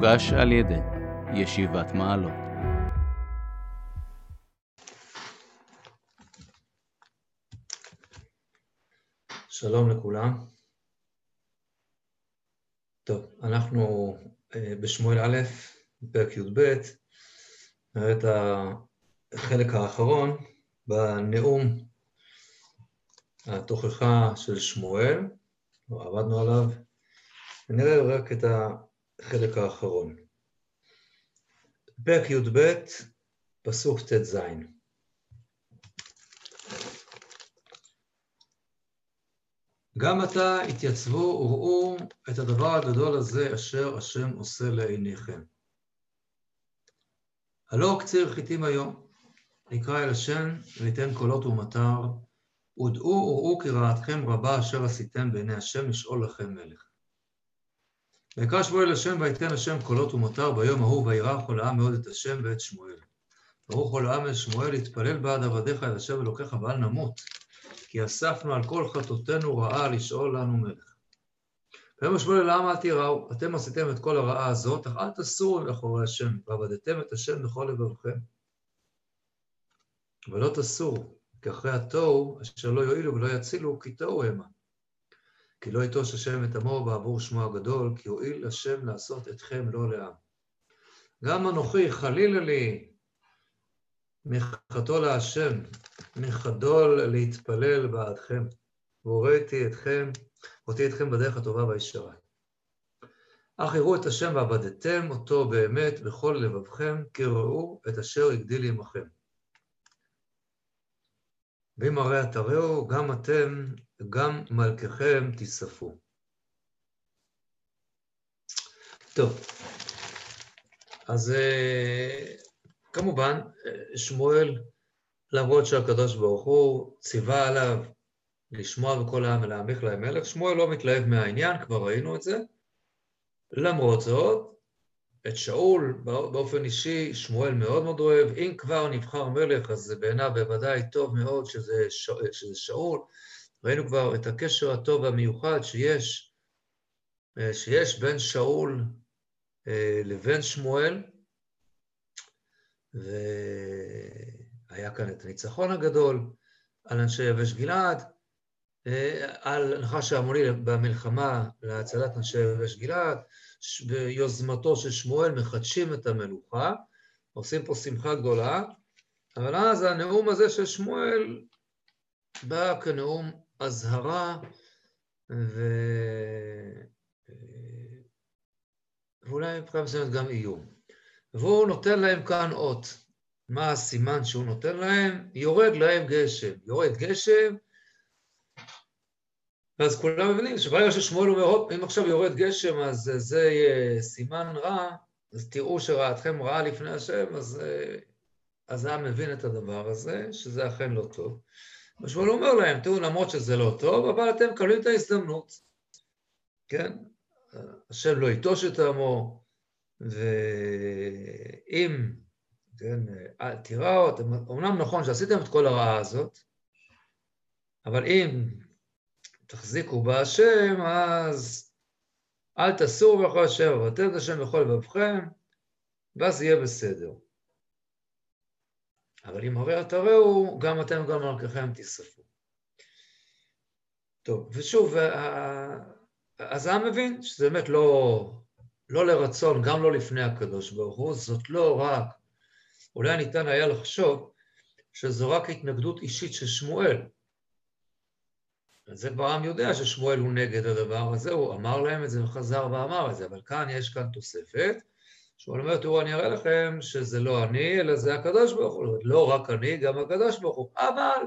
מוגש על ידי ישיבת מעלות. שלום לכולם. טוב, אנחנו אה, בשמואל א', פרק י"ב, נראה את החלק האחרון בנאום התוכחה של שמואל, עבדנו עליו, ונראה רק את החלק האחרון. פרק י"ב, פסוק ט"ז. גם עתה התייצבו וראו את הדבר הגדול הזה אשר השם עושה לעיניכם. הלא קציר חיטים היום, נקרא אל השם וניתן קולות ומטר, ודעו וראו כי רעתכם רבה אשר עשיתם בעיני השם לשאול לכם מלך. ויקרא שמואל השם ויתן השם קולות ומטר ביום ההוא וירא כל העם מאוד את השם ואת שמואל. ברוך כל העם אל שמואל להתפלל בעד עבדיך אל השם אלוקיך ואל נמות, כי אספנו על כל חטאותינו רעה לשאול לנו מלך. ויאמר שמואל אל העם אל תיראו, אתם עשיתם את כל הרעה הזאת, אך אל תסורו מאחורי השם, ועבדתם את השם בכל לבבכם. ולא תסורו, כי אחרי התוהו, אשר לא יועילו ולא יצילו, כי תוהו המה. כי לא יטוש השם את עמו בעבור שמו הגדול, כי הואיל השם לעשות אתכם לא לעם. גם אנוכי, חלילה לי, מחטאו להשם, מחדול להתפלל בעדכם, והוריתי אתכם, אותי אתכם בדרך הטובה והישרה. אך יראו את השם ועבדתם אותו באמת בכל לבבכם, כי ראו את אשר הגדיל עמכם. ואם הרי תראו, גם אתם, גם מלככם תיספו. טוב, אז כמובן, שמואל, למרות שהקדוש ברוך הוא ציווה עליו לשמוע בכל העם ולהעמיך להם מלך, שמואל לא מתלהב מהעניין, כבר ראינו את זה. למרות זאת, את שאול באופן אישי, שמואל מאוד מאוד אוהב. אם כבר נבחר מלך, אז זה בעיניו בוודאי טוב מאוד שזה, ש... שזה שאול. ראינו כבר את הקשר הטוב והמיוחד שיש, שיש בין שאול לבין שמואל, והיה כאן את הניצחון הגדול על אנשי יבש גלעד, על נחש העמוני במלחמה להצלת אנשי יבש גלעד, ביוזמתו של שמואל מחדשים את המלוכה, עושים פה שמחה גדולה, אבל אז הנאום הזה של שמואל בא כנאום אזהרה ו... ואולי מבחינה מסוימת גם איום. והוא נותן להם כאן אות. מה הסימן שהוא נותן להם? יורד להם גשם. יורד גשם, ואז כולם מבינים שברגע ששמואל אומר, אם עכשיו יורד גשם, אז זה יהיה סימן רע, אז תראו שראתכם רעה לפני השם, אז, אז העם מבין את הדבר הזה, שזה אכן לא טוב. ושמואל אומר להם, תראו, למרות שזה לא טוב, אבל אתם מקבלים את ההזדמנות, כן? השם לא ייטוש את עמו, ואם, כן, תיראו, אמנם נכון שעשיתם את כל הרעה הזאת, אבל אם תחזיקו בהשם, אז אל תסורו בכל השם, ואתם את השם בכל לבבכם, ואז יהיה בסדר. אבל אם הרי תראו, גם אתם וגם מלככם תיספו. טוב, ושוב, אז העם מבין שזה באמת לא, לא לרצון, גם לא לפני הקדוש ברוך הוא, זאת לא רק, אולי ניתן היה לחשוב שזו רק התנגדות אישית של שמואל. זה כבר העם יודע ששמואל הוא נגד הדבר הזה, הוא אמר להם את זה וחזר ואמר את זה, אבל כאן יש כאן תוספת, שמואל אומר, תראו, אני אראה לכם שזה לא אני, אלא זה הקדוש ברוך הוא, לא רק אני, גם הקדוש ברוך הוא, אבל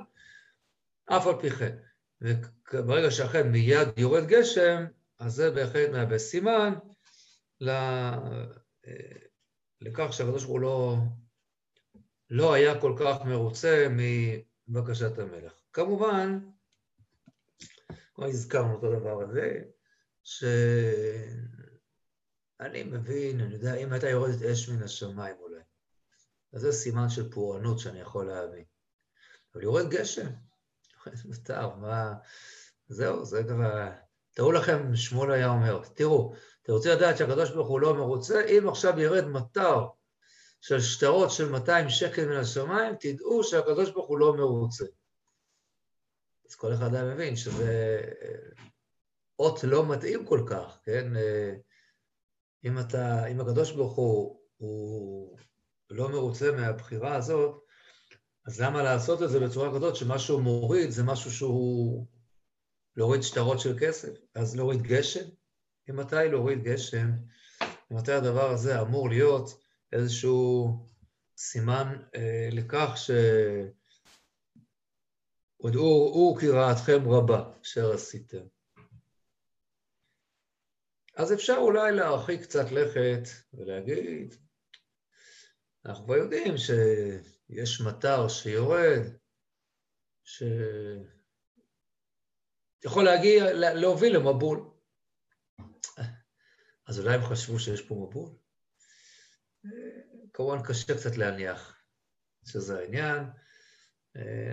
אף על פי כן. וברגע שאכן מיד יורד גשם, אז זה בהחלט מהווה סימן לכך שהקדוש ברוך הוא לא, לא היה כל כך מרוצה מבקשת המלך. כמובן, כבר הזכרנו את הדבר הזה, שאני מבין, אני יודע, אם הייתה יורדת אש מן השמיים אולי, אז זה סימן של פורענות שאני יכול להבין. אבל יורד גשם, מותר, מה... זהו, זה כבר... תראו לכם, שמואל היה אומר, תראו, אתם רוצים לדעת שהקדוש ברוך הוא לא מרוצה? אם עכשיו ירד מטר של שטרות של 200 שקל מן השמיים, תדעו שהקדוש ברוך הוא לא מרוצה. אז כל אחד היה מבין שזה אות לא מתאים כל כך, כן? אם אתה, אם הקדוש ברוך הוא, הוא לא מרוצה מהבחירה הזאת, אז למה לעשות את זה בצורה כזאת שמה שהוא מוריד זה משהו שהוא להוריד שטרות של כסף? אז להוריד גשם? ממתי להוריד גשם? ממתי הדבר הזה אמור להיות איזשהו סימן אה, לכך ש... ודעו קראתכם רבה אשר עשיתם. אז אפשר אולי להרחיק קצת לכת ולהגיד, אנחנו כבר יודעים שיש מטר שיורד, שיכול להגיע, להוביל למבול. אז אולי הם חשבו שיש פה מבול? כמובן קשה קצת להניח שזה העניין.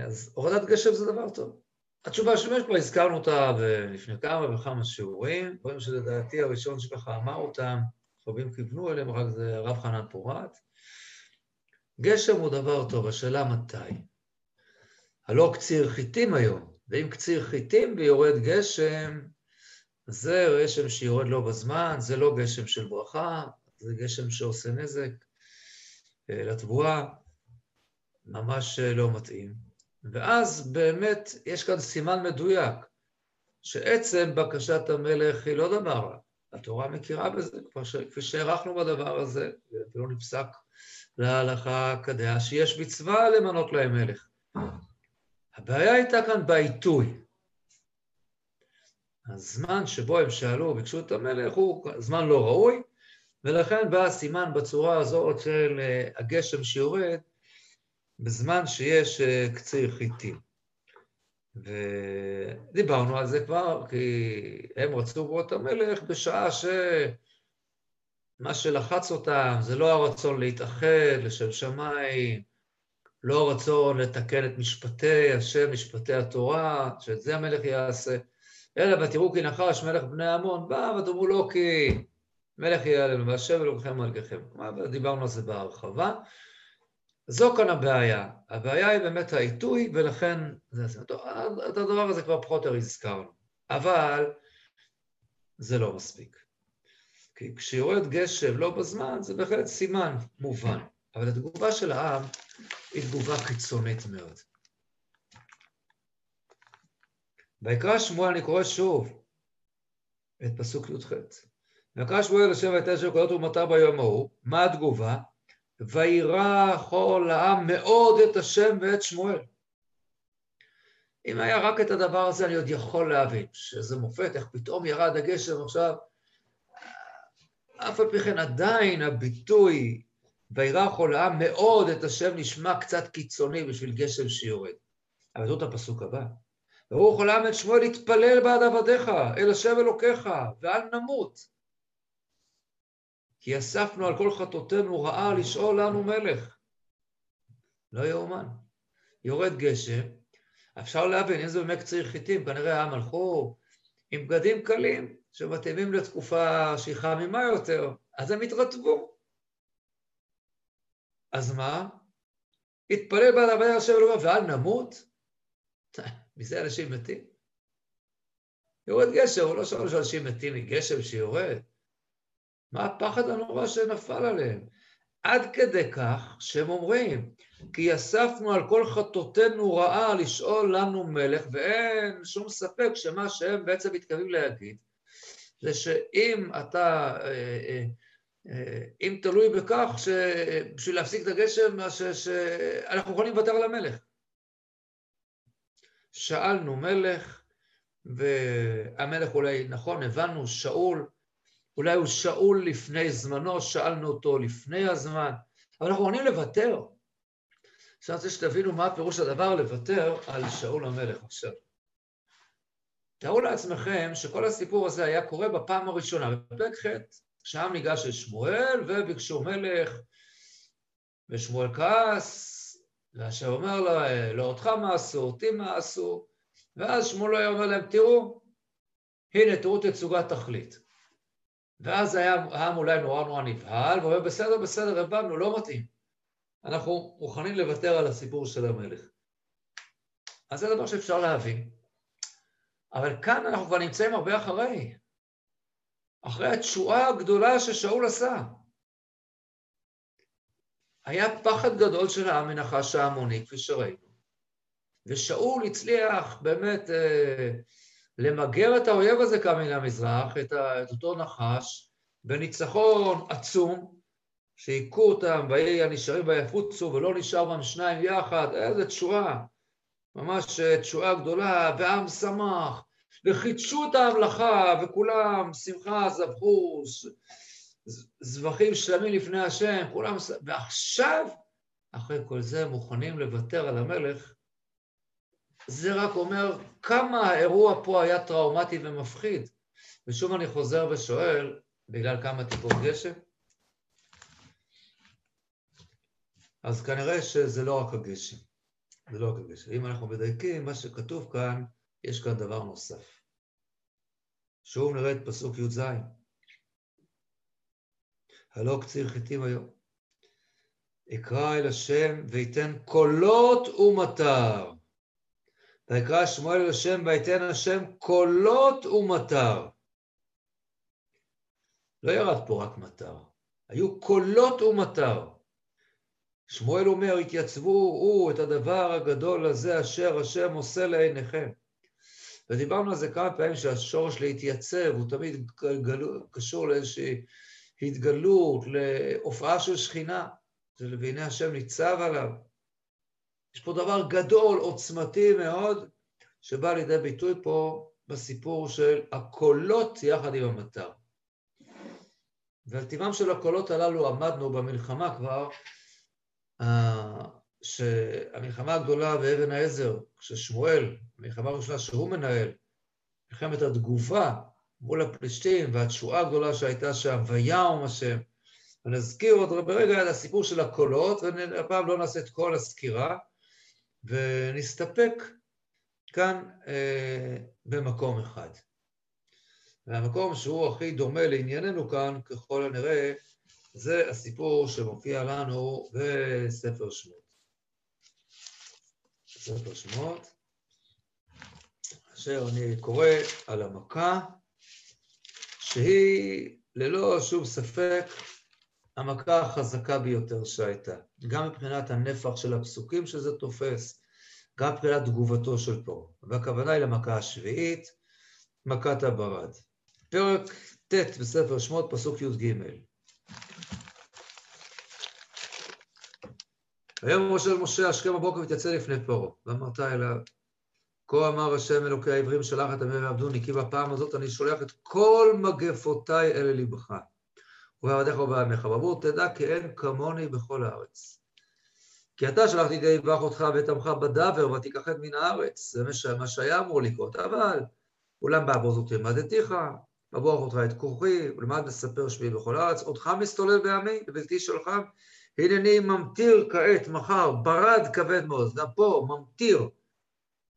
אז הורדת גשם זה דבר טוב. התשובה שיש פה, הזכרנו אותה לפני כמה וכמה שיעורים, דברים שלדעתי הראשון שככה אמר אותם, רבים כיוונו אליהם, רק זה הרב חנן פורת. גשם הוא דבר טוב, השאלה מתי. הלא קציר חיטים היום, ואם קציר חיטים ויורד גשם, זה גשם שיורד לא בזמן, זה לא גשם של ברכה, זה גשם שעושה נזק אה, לתבואה, ממש אה, לא מתאים. ואז באמת יש כאן סימן מדויק, שעצם בקשת המלך היא לא דבר רע. התורה מכירה בזה, כפי שהערכנו בדבר הזה, ולא נפסק להלכה כדעה שיש מצווה למנות להם מלך. הבעיה הייתה כאן בעיתוי. הזמן שבו הם שאלו וביקשו את המלך הוא זמן לא ראוי, ולכן בא הסימן בצורה הזאת של אה, הגשם שיורד בזמן שיש אה, קציר חיטים. ודיברנו על זה כבר, כי הם רצו בו את המלך בשעה שמה שלחץ אותם זה לא הרצון להתאחד לשם שמיים, לא הרצון לתקן את משפטי השם, משפטי התורה, שאת זה המלך יעשה, אלא ותראו כי נחש מלך בני עמון בא ותאמרו לו כי מלך יהיה עלינו והשם אלוהיכם מלככם. דיברנו על זה בהרחבה. זו כאן הבעיה. הבעיה היא באמת העיתוי, ולכן זה. את הדבר הזה כבר פחות או הזכרנו. אבל זה לא מספיק. כי כשיורד גשם לא בזמן, זה בהחלט סימן מובן. אבל התגובה של העם היא תגובה קיצונית מאוד. ויקרא שמואל, אני קורא שוב את פסוק י"ח. ויקרא שמואל לשבע את אשר קולות ומטר ביום ההוא, מה התגובה? וירא כל העם מאוד את השם ואת שמואל. אם היה רק את הדבר הזה, אני עוד יכול להבין שזה מופת, איך פתאום ירד הגשם עכשיו. אף על פי כן עדיין הביטוי וירא כל העם מאוד את השם נשמע קצת קיצוני בשביל גשם שיורד. אבל זאת הפסוק הבא. ברוך עולם את שמואל התפלל בעד עבדיך, אל השם אלוקיך, ואל נמות. כי אספנו על כל חטאותינו רעה לשאול לנו מלך. לא יאומן. יורד גשם, אפשר להבין, אם זה באמת קציר חיטים, כנראה העם הלכו עם בגדים קלים שמתאימים לתקופה שהיא חמימה יותר, אז הם התרטבו. אז מה? התפלל בעד עבדי השם אלוהים, ואל נמות? מזה אנשים מתים. יורד גשם, הוא לא שואל שאנשים מתים מגשם שיורד. מה הפחד הנורא שנפל עליהם? עד כדי כך שהם אומרים, כי אספנו על כל חטאותינו רעה לשאול לנו מלך, ואין שום ספק שמה שהם בעצם מתכוונים להגיד, זה שאם אתה, אה, אה, אה, אם תלוי בכך שבשביל להפסיק את הגשם, שאנחנו יכולים לוותר על המלך. שאלנו מלך, והמלך אולי, נכון, הבנו, שאול, אולי הוא שאול לפני זמנו, שאלנו אותו לפני הזמן, אבל אנחנו עונים לוותר. עכשיו אני רוצה שתבינו מה פירוש הדבר לוותר על שאול המלך עכשיו. תארו לעצמכם שכל הסיפור הזה היה קורה בפעם הראשונה, בפרק ח', שהעם ניגש לשמואל וביקשו מלך, ושמואל כעס, והשם אומר לו, לא אותך מה עשו, אותי מה עשו, ואז שמואל היה אומר להם, תראו, הנה, תראו תצוגת תכלית. ואז העם אולי נורא נורא נבהל, ואומר, בסדר, בסדר, הבנו, לא מתאים. אנחנו מוכנים לוותר על הסיפור של המלך. אז זה דבר שאפשר להבין. אבל כאן אנחנו כבר נמצאים הרבה אחרי. אחרי התשואה הגדולה ששאול עשה. היה פחד גדול של העם מנחש העמוני, כפי שראינו. ושאול הצליח באמת אה, למגר את האויב הזה כאן מן המזרח, את, ה, את אותו נחש, בניצחון עצום, שהיכו אותם, ויהי הנשארים ויפוצו, ולא נשאר בהם שניים יחד, איזה תשועה, ממש אה, תשועה גדולה, ועם שמח, וחידשו את ההמלכה, וכולם שמחה, זבחו, זבחים שלמים לפני השם, כולם... ועכשיו, אחרי כל זה, מוכנים לוותר על המלך. זה רק אומר כמה האירוע פה היה טראומטי ומפחיד. ושוב אני חוזר ושואל, בגלל כמה טיפות גשם? אז כנראה שזה לא רק הגשם. זה לא רק הגשם. אם אנחנו מדייקים, מה שכתוב כאן, יש כאן דבר נוסף. שוב נראה את פסוק י"ז. הלא קציר חיטים היום. אקרא אל השם ויתן קולות ומטר. ויקרא שמואל אל השם ויתן השם קולות ומטר. לא ירד פה רק מטר, היו קולות ומטר. שמואל אומר, התייצבו הוא את הדבר הגדול הזה אשר השם עושה לעיניכם. ודיברנו על זה כמה פעמים שהשורש להתייצב הוא תמיד קשור לאיזושהי התגלות, להופעה של שכינה, והנה השם ניצב עליו. יש פה דבר גדול, עוצמתי מאוד, שבא לידי ביטוי פה בסיפור של הקולות יחד עם המטר. ועל טבעם של הקולות הללו עמדנו במלחמה כבר, אה, שהמלחמה הגדולה באבן העזר, כששמואל, המלחמה הראשונה שהוא מנהל, מלחמת התגובה מול הפלישתים והתשועה הגדולה שהייתה שם, ויעם השם. ונזכיר עוד ברגע את הסיפור של הקולות, והפעם לא נעשה את כל הסקירה, ונסתפק כאן אה, במקום אחד. והמקום שהוא הכי דומה לענייננו כאן, ככל הנראה, זה הסיפור שמופיע לנו בספר שמות. ספר שמות, אשר אני קורא על המכה, שהיא ללא שום ספק המכה החזקה ביותר שהייתה, גם מבחינת הנפח של הפסוקים שזה תופס, גם מבחינת תגובתו של פרעה. והכוונה היא למכה השביעית, מכת הברד. פרק ט' בספר שמות, פסוק י"ג. ויאמר משה למשה, השכם בבוקר ותצא לפני פרעה, ואמרת אליו, כה אמר השם אלוקי העברים שלח את עמי ועבדוני, כי בפעם הזאת אני שולח את כל מגפותיי אל לבך, ובעבדיך ובעמך, בעבור תדע כי אין כמוני בכל הארץ. כי אתה שלחתי את יברך אותך ואת עמך בדבר ותיקחת מן הארץ, זה מה שהיה אמור לקרות, אבל אולם בעבור זאת תלמדתיך, בבוא אותך את כוחי, ולמד לספר שמי בכל הארץ, אותך מסתולל בעמי, לבלתי שלחם, הנני ממטיר כעת, מחר, ברד כבד מאוד, גם פה, ממטיר,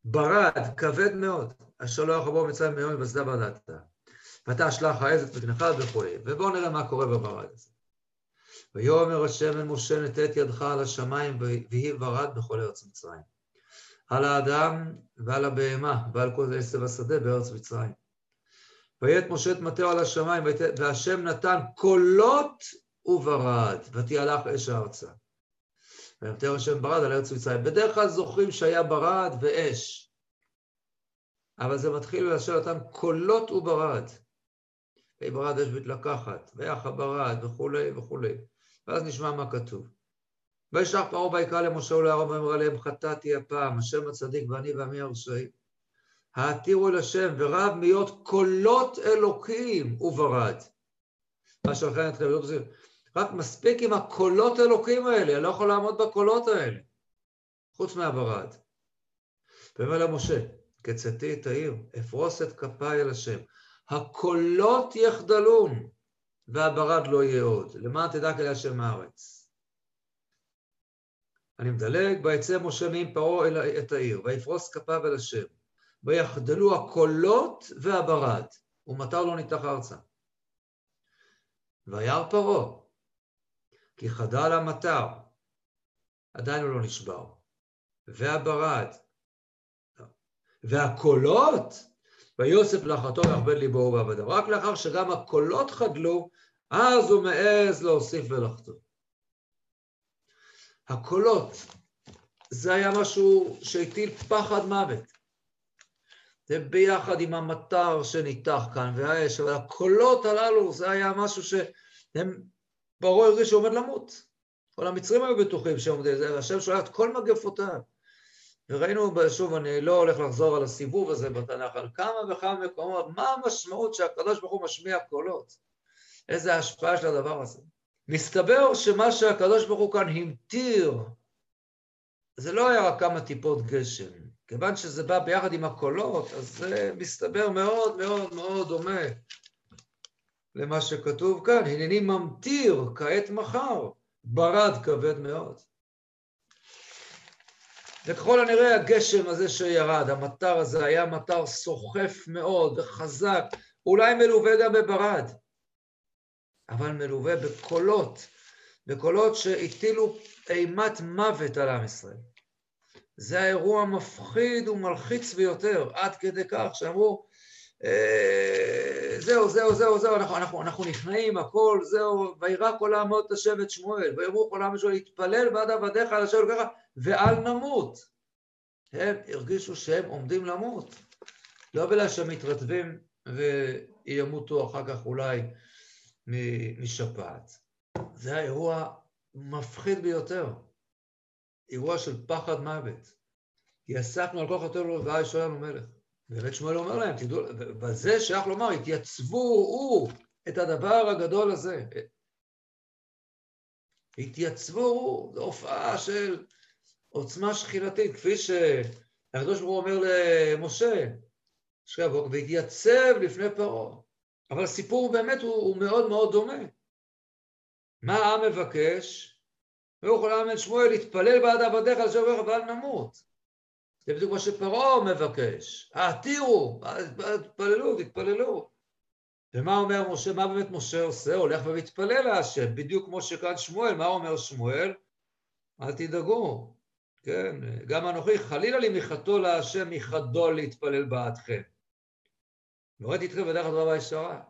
ברד כבד מאוד, אשר לא יחבור מצרים מיום ובשדה בדדת. ואתה אשלח העז את מקנך וכו'. ובואו נראה מה קורה בברד הזה. ויאמר השם אל משה נתת ידך על השמיים ויהי ברד בכל ארץ מצרים. על האדם ועל הבהמה ועל כל עשב השדה בארץ מצרים. ויית משה את מטהו על השמיים והשם נתן קולות וברד, ותהלך אש הארצה. וימטר השם ברד על ארץ מצרים. בדרך כלל זוכרים שהיה ברד ואש, אבל זה מתחיל לאשר אותם קולות וברד. ברד אש מתלקחת, ויך הברד וכולי וכולי. ואז נשמע מה כתוב. וישלח פרעה ויקרא למשה ולאהרון ואמר אליהם חטאתי הפעם, השם הצדיק ואני ועמי הרשעים. העתירו אל השם ורב מיות קולות אלוקים וברד. מה שלכם אתכם, לא רק מספיק עם הקולות אלוקים האלה, אני לא יכול לעמוד בקולות האלה, חוץ מהברד. ואומר למשה, כצאתי את העיר, אפרוס את כפיי אל השם. הקולות יחדלון, והברד לא יהיה עוד. למען תדע כלי השם הארץ. אני מדלג, ויצא משה מעם פרעה את העיר, ויפרוס כפיו אל השם. ויחדלו הקולות והברד, ומטר לא ניתח ארצה. וירא פרעה, כי חדל המטר, עדיין הוא לא נשבר, והברד, והקולות, ויוסף לחתו ויכבד ליבו ובעבדיו. רק לאחר שגם הקולות חדלו, אז הוא מעז להוסיף ולחתום. הקולות, זה היה משהו שהטיל פחד מוות. זה ביחד עם המטר שניתח כאן והאש, אבל הקולות הללו, זה היה משהו שהם, פרעה הרגיש שהוא עומד למות. כל המצרים היו בטוחים שעומדים, השם שולח את כל מגפותיו. וראינו, שוב, אני לא הולך לחזור על הסיבוב הזה בתנ"ך, על כמה וכמה מקומות, מה המשמעות שהקדוש ברוך הוא משמיע קולות? איזה השפעה של הדבר הזה. מסתבר שמה שהקדוש ברוך הוא כאן המטיר, זה לא היה רק כמה טיפות גשם. כיוון שזה בא ביחד עם הקולות, אז זה מסתבר מאוד מאוד מאוד דומה למה שכתוב כאן, הנני ממטיר כעת מחר, ברד כבד מאוד. וככל הנראה הגשם הזה שירד, המטר הזה היה מטר סוחף מאוד וחזק, אולי מלווה גם בברד, אבל מלווה בקולות, בקולות שהטילו אימת מוות על עם ישראל. זה האירוע מפחיד ומלחיץ ביותר, עד כדי כך שאמרו, זהו, זהו, זהו, זהו, אנחנו, אנחנו, אנחנו נכנעים, הכל, זהו, וירא כל את השבט שמואל, ויאמרו כל העם שמואל, להתפלל בעד עבדיך על השם ככה, ואל נמות. הם הרגישו שהם עומדים למות, לא בגלל שהם מתרטבים וימותו אחר כך אולי משפעת. זה האירוע מפחיד ביותר. אירוע של פחד מוות. כי אספנו על כל חטאנו והיה לנו מלך. באמת שמואל אומר להם, תדעו, בזה שייך לומר, התייצבו הוא את הדבר הגדול הזה. התייצבו הוא, זו הופעה של עוצמה שכינתית, כפי שהקדוש ברוך הוא אומר למשה, שכבוק, והתייצב לפני פרעה. אבל הסיפור באמת הוא, הוא מאוד מאוד דומה. מה העם מבקש? ויכול העם שמואל, להתפלל בעד עבדיך על שברך ואל נמות. זה בדיוק מה שפרעה מבקש. העתירו, תתפללו, תתפללו. ומה אומר משה, מה באמת משה עושה? הולך ומתפלל להשם, בדיוק כמו שכאן שמואל, מה אומר שמואל? אל תדאגו, כן, גם אנוכי, חלילה לי מחתו להשם, מחדו להתפלל בעדכם. ראיתי אתכם בדרך הדבר הישרה.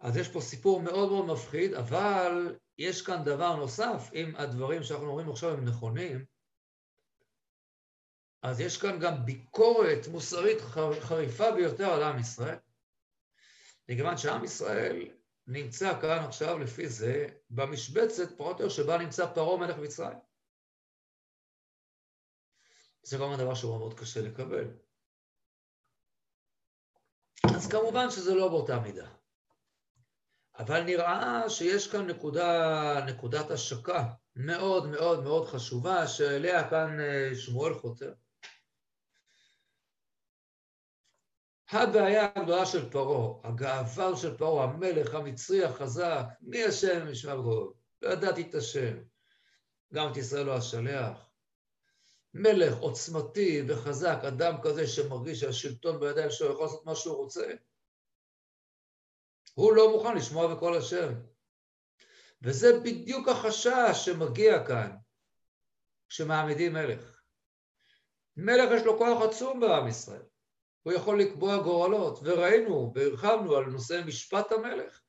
אז יש פה סיפור מאוד מאוד מפחיד, אבל יש כאן דבר נוסף, אם הדברים שאנחנו אומרים עכשיו הם נכונים, אז יש כאן גם ביקורת מוסרית חריפה ביותר על עם ישראל. מכיוון שעם ישראל נמצא כאן עכשיו לפי זה במשבצת פחות או יותר שבה נמצא פרעה מלך מצרים. זה כמובן דבר שהוא מאוד קשה לקבל. אז כמובן שזה לא באותה מידה. אבל נראה שיש כאן נקודה, נקודת השקה מאוד מאוד מאוד חשובה, שאליה כאן אה, שמואל חותר. הבעיה הגדולה של פרעה, הגאווה של פרעה, המלך המצרי החזק, מי השם משמע בגודל? לא ידעתי את השם, גם את ישראל לא השליח. מלך עוצמתי וחזק, אדם כזה שמרגיש שהשלטון בידיים שלו יכול לעשות מה שהוא רוצה, הוא לא מוכן לשמוע בקול השם. וזה בדיוק החשש שמגיע כאן, כשמעמידים מלך. מלך יש לו כוח עצום בעם ישראל. הוא יכול לקבוע גורלות, וראינו והרחבנו על נושא משפט המלך.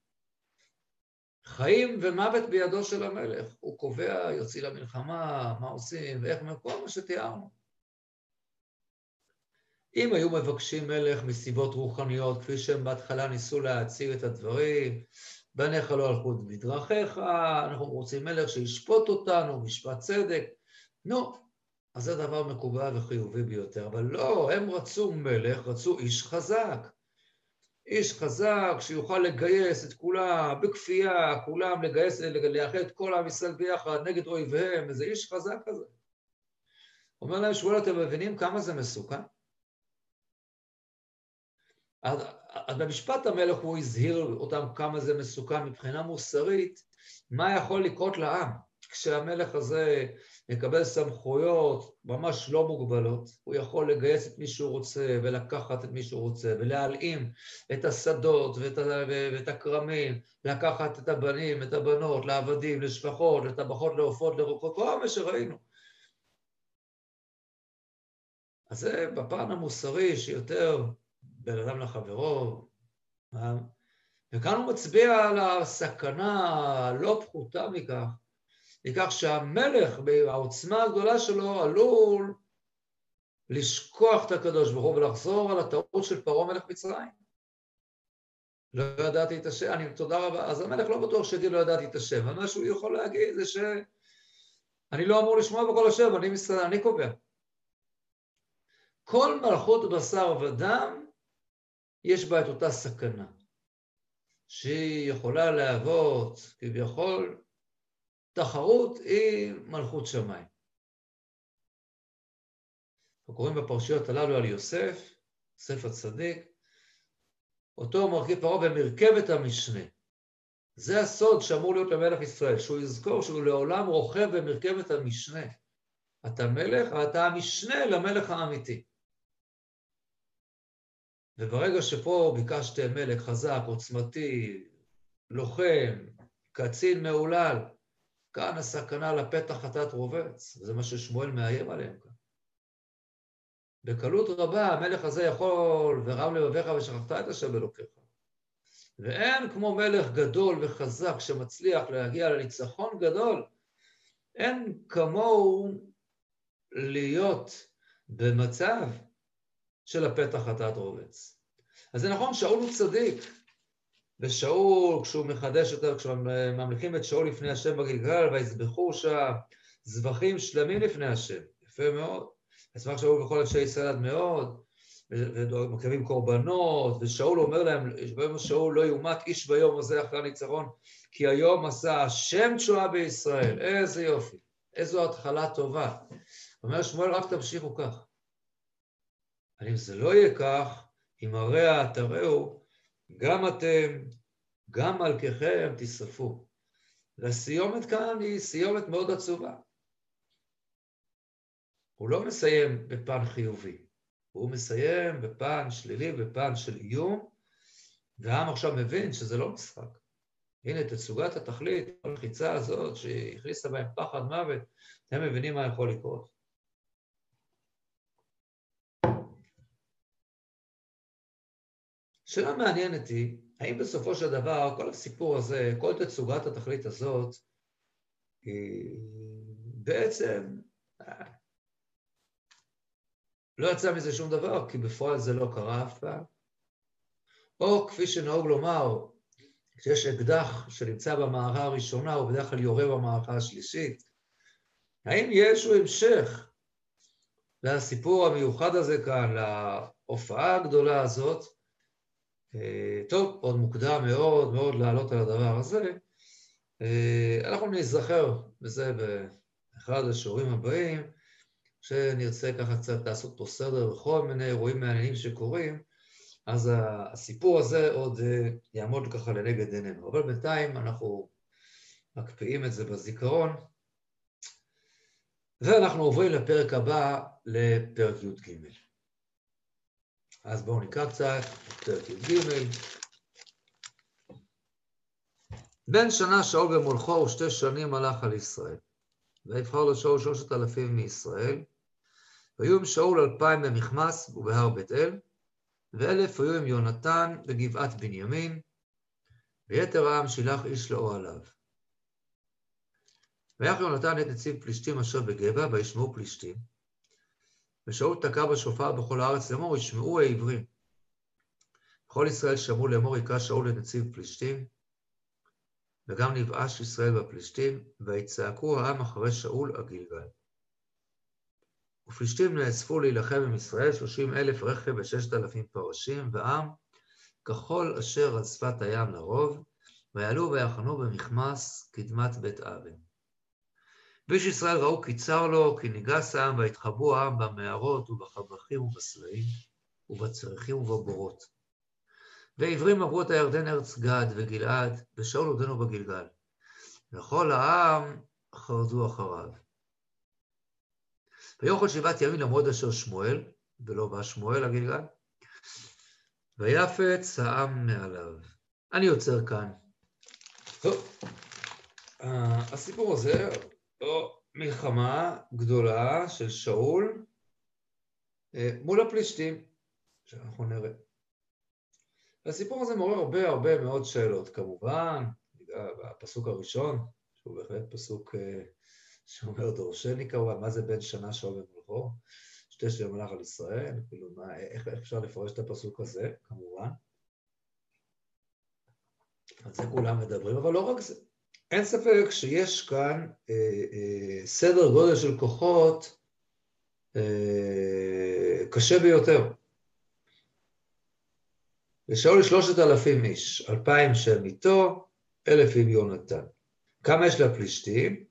חיים ומוות בידו של המלך. הוא קובע, יוציא למלחמה, מה עושים ואיך, כל מה שתיארנו. אם היו מבקשים מלך מסיבות רוחניות, כפי שהם בהתחלה ניסו להציג את הדברים, בניך לא הלכו בדרכיך, אנחנו רוצים מלך שישפוט אותנו, משפט צדק. נו, אז זה דבר מקובל וחיובי ביותר. אבל לא, הם רצו מלך, רצו איש חזק. איש חזק שיוכל לגייס את כולם בכפייה, כולם לגייס, לאחד את כל עם ישראל ביחד נגד אויביהם, איזה איש חזק כזה. אומר להם שמואל, אתם מבינים כמה זה מסוכן? אז, אז במשפט המלך הוא הזהיר אותם כמה זה מסוכן מבחינה מוסרית, מה יכול לקרות לעם כשהמלך הזה יקבל סמכויות ממש לא מוגבלות, הוא יכול לגייס את מי שהוא רוצה ולקחת את מי שהוא רוצה ולהלאים את השדות ואת, ואת הכרמים, לקחת את הבנים, את הבנות, לעבדים, לשפחות, לטבחות, לעופות, לרוקות, כל מה שראינו. אז זה בפן המוסרי שיותר בין אדם לחברו, אה? וכאן הוא מצביע על הסכנה הלא פחותה מכך, מכך שהמלך בעוצמה הגדולה שלו עלול לשכוח את הקדוש ברוך הוא ולחזור על הטעות של פרעה מלך מצרים. לא ידעתי את השם, אני, תודה רבה. אז המלך לא בטוח שיגיד לא ידעתי את השם, אבל מה שהוא יכול להגיד זה שאני לא אמור לשמוע בכל השם, אני, מסתדר, אני קובע. כל מלכות בשר ודם, יש בה את אותה סכנה, שהיא יכולה להוות כביכול תחרות עם מלכות שמיים. אנחנו קוראים בפרשיות הללו על יוסף, יוסף הצדיק, אותו מרכיב פרעה במרכבת המשנה. זה הסוד שאמור להיות למלך ישראל, שהוא יזכור שהוא לעולם רוכב במרכבת המשנה. אתה מלך, אתה המשנה למלך האמיתי. וברגע שפה ביקשתם מלך חזק, עוצמתי, לוחם, קצין מהולל, כאן הסכנה לפתח חטאת רובץ, וזה מה ששמואל מאיים עליהם כאן. בקלות רבה המלך הזה יכול, ורם לבביך ושכחת את השם אלוקיך. ואין כמו מלך גדול וחזק שמצליח להגיע לניצחון גדול, אין כמוהו להיות במצב של הפתח חטאת רובץ. אז זה נכון, שאול הוא צדיק, ושאול, כשהוא מחדש יותר, כשממליכים את שאול לפני השם בגלגל, ויזבחו שם זבחים שלמים לפני השם, יפה מאוד. אשמח שאול וכל אנשי ישראל עד מאוד, ומקריבים קורבנות, ושאול אומר להם, ביום שאול לא יומת איש ביום הזה אחרי הניצחון, כי היום עשה השם תשועה בישראל, איזה יופי, איזו התחלה טובה. אומר שמואל, רק תמשיכו כך. אבל אם זה לא יהיה כך, אם הרע תראו, גם אתם, גם מלככם תשרפו. והסיומת כאן היא סיומת מאוד עצובה. הוא לא מסיים בפן חיובי, הוא מסיים בפן שלילי, בפן של איום, והעם עכשיו מבין שזה לא משחק. הנה, תצוגת התכלית, הלחיצה הזאת שהכניסה בהם פחד מוות, אתם מבינים מה יכול לקרות. שאלה מעניינת היא, האם בסופו של דבר כל הסיפור הזה, כל תצוגת התכלית הזאת, היא בעצם לא יצא מזה שום דבר, כי בפועל זה לא קרה אף פעם. או כפי שנהוג לומר, כשיש אקדח שנמצא במערכה הראשונה, הוא בדרך כלל יורה במערכה השלישית. האם יש איזשהו המשך לסיפור המיוחד הזה כאן, להופעה הגדולה הזאת, טוב, עוד מוקדם מאוד מאוד לעלות על הדבר הזה. אה, אנחנו נזכר בזה באחד השיעורים הבאים, שנרצה ככה קצת לעשות פה סדר בכל מיני אירועים מעניינים שקורים, אז הסיפור הזה עוד אה, יעמוד ככה לנגד עינינו. אבל בינתיים אנחנו מקפיאים את זה בזיכרון, ואנחנו עוברים לפרק הבא, לפרק י"ג. אז בואו נקרא קצת, פרק י"ג. בן שנה שאול במולכו ושתי שנים הלך על ישראל. ויבחר לו שאול שלושת אלפים מישראל. והיו עם שאול אלפיים במכמס ובהר בית אל, ואלף היו עם יונתן בגבעת בנימין, ויתר העם שילח איש לאוהליו. ויח יונתן את נציב פלישתים אשר בגבע, וישמעו פלישתים, ושאול תקע בשופר בכל הארץ לאמור, ישמעו העברים. כל ישראל שמעו לאמור, יקרא שאול לנציב פלישתים, וגם נבאש ישראל בפלישתים, ויצעקו העם אחרי שאול הגלגל. ופלישתים נאספו להילחם עם ישראל, שלושים אלף רכב וששת אלפים פרשים, ועם ככל אשר על שפת הים לרוב, ויעלו ויחנו במכמס קדמת בית אבן. ואיש ישראל ראו כי צר לו, כי ניגס העם, ויתחבאו העם במערות ובחבכים ובסלעים, ובצריחים ובבורות. ועברים עברו את הירדן ארץ גד וגלעד, ושאול עודנו בגלגל. וכל העם חרדו אחריו. ויאכל שבעת ימים למועד אשר שמואל, ולא בא שמואל לגלגל, ויפץ העם מעליו. אני עוצר כאן. טוב, הסיפור הזה, או מלחמה גדולה של שאול אה, מול הפלישתים, שאנחנו נראה. הסיפור הזה מעורר הרבה הרבה מאוד שאלות, כמובן, בפסוק הראשון, שהוא בהחלט פסוק אה, שאומר דורשני כמובן, מה זה בן שנה שאול במלכו? שתי שתי מלך על ישראל, כאילו, מה, איך אפשר לפרש את הפסוק הזה, כמובן. על זה כולם מדברים, אבל לא רק זה. אין ספק שיש כאן אה, אה, סדר גודל של כוחות אה, קשה ביותר. לשאול יש שלושת אלפים איש, אלפיים שהם איתו, אלף עם יונתן. כמה יש לפלישתים?